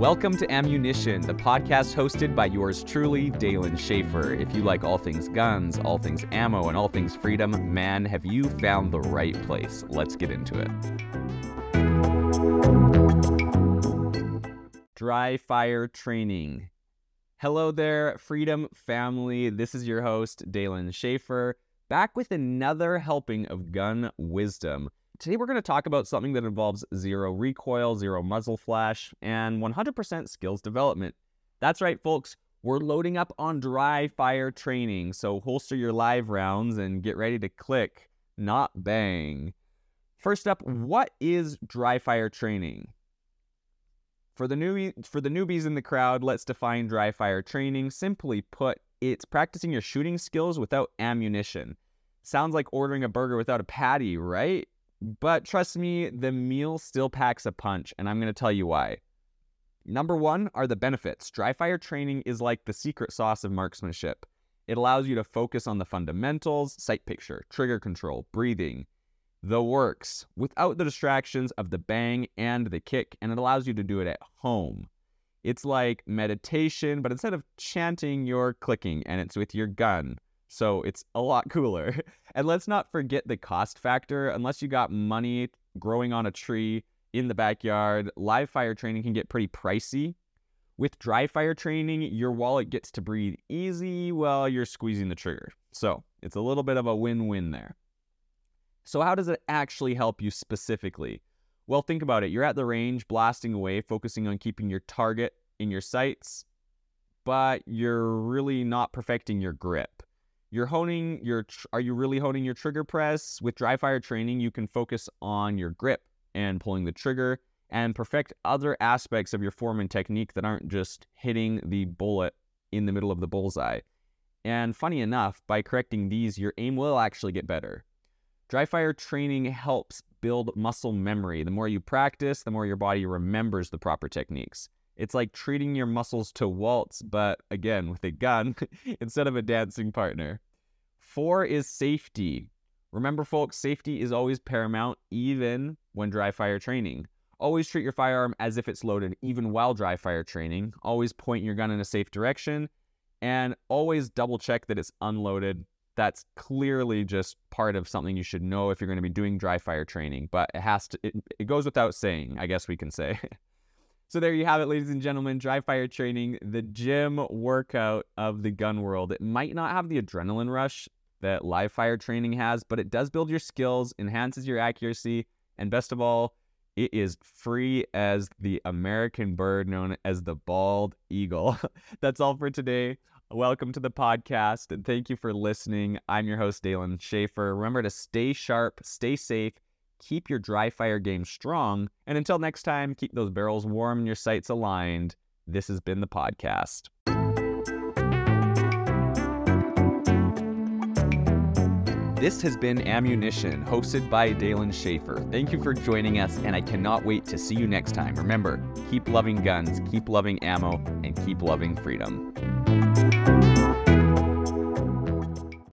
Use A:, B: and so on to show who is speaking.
A: Welcome to Ammunition, the podcast hosted by yours truly, Dalen Schaefer. If you like all things guns, all things ammo, and all things freedom, man, have you found the right place. Let's get into it. Dry fire training. Hello there, Freedom family. This is your host, Dalen Schaefer, back with another helping of gun wisdom. Today, we're going to talk about something that involves zero recoil, zero muzzle flash, and 100% skills development. That's right, folks. We're loading up on dry fire training, so holster your live rounds and get ready to click, not bang. First up, what is dry fire training? For the newbie, for the newbies in the crowd, let's define dry fire training. Simply put, it's practicing your shooting skills without ammunition. Sounds like ordering a burger without a patty, right? But trust me, the meal still packs a punch, and I'm going to tell you why. Number one are the benefits. Dry fire training is like the secret sauce of marksmanship. It allows you to focus on the fundamentals, sight picture, trigger control, breathing, the works, without the distractions of the bang and the kick, and it allows you to do it at home. It's like meditation, but instead of chanting, you're clicking, and it's with your gun. So it's a lot cooler. And let's not forget the cost factor. Unless you got money growing on a tree in the backyard, live fire training can get pretty pricey. With dry fire training, your wallet gets to breathe easy while you're squeezing the trigger. So it's a little bit of a win win there. So, how does it actually help you specifically? Well, think about it. You're at the range, blasting away, focusing on keeping your target in your sights, but you're really not perfecting your grip. You're honing your tr- are you really honing your trigger press? With dry fire training, you can focus on your grip and pulling the trigger and perfect other aspects of your form and technique that aren't just hitting the bullet in the middle of the bullseye. And funny enough, by correcting these, your aim will actually get better. Dry fire training helps build muscle memory. The more you practice, the more your body remembers the proper techniques. It's like treating your muscles to waltz, but again, with a gun instead of a dancing partner. Four is safety. Remember, folks, safety is always paramount, even when dry fire training. Always treat your firearm as if it's loaded, even while dry fire training. Always point your gun in a safe direction, and always double check that it's unloaded. That's clearly just part of something you should know if you're going to be doing dry fire training, but it has to, it, it goes without saying, I guess we can say. So there you have it, ladies and gentlemen. Dry fire training, the gym workout of the gun world. It might not have the adrenaline rush that live fire training has, but it does build your skills, enhances your accuracy, and best of all, it is free as the American bird known as the bald eagle. That's all for today. Welcome to the podcast, and thank you for listening. I'm your host, Dalen Schaefer. Remember to stay sharp, stay safe, keep your dry fire game strong. And until next time, keep those barrels warm and your sights aligned. This has been the podcast. This has been Ammunition, hosted by Dalen Schaefer. Thank you for joining us, and I cannot wait to see you next time. Remember, keep loving guns, keep loving ammo, and keep loving freedom.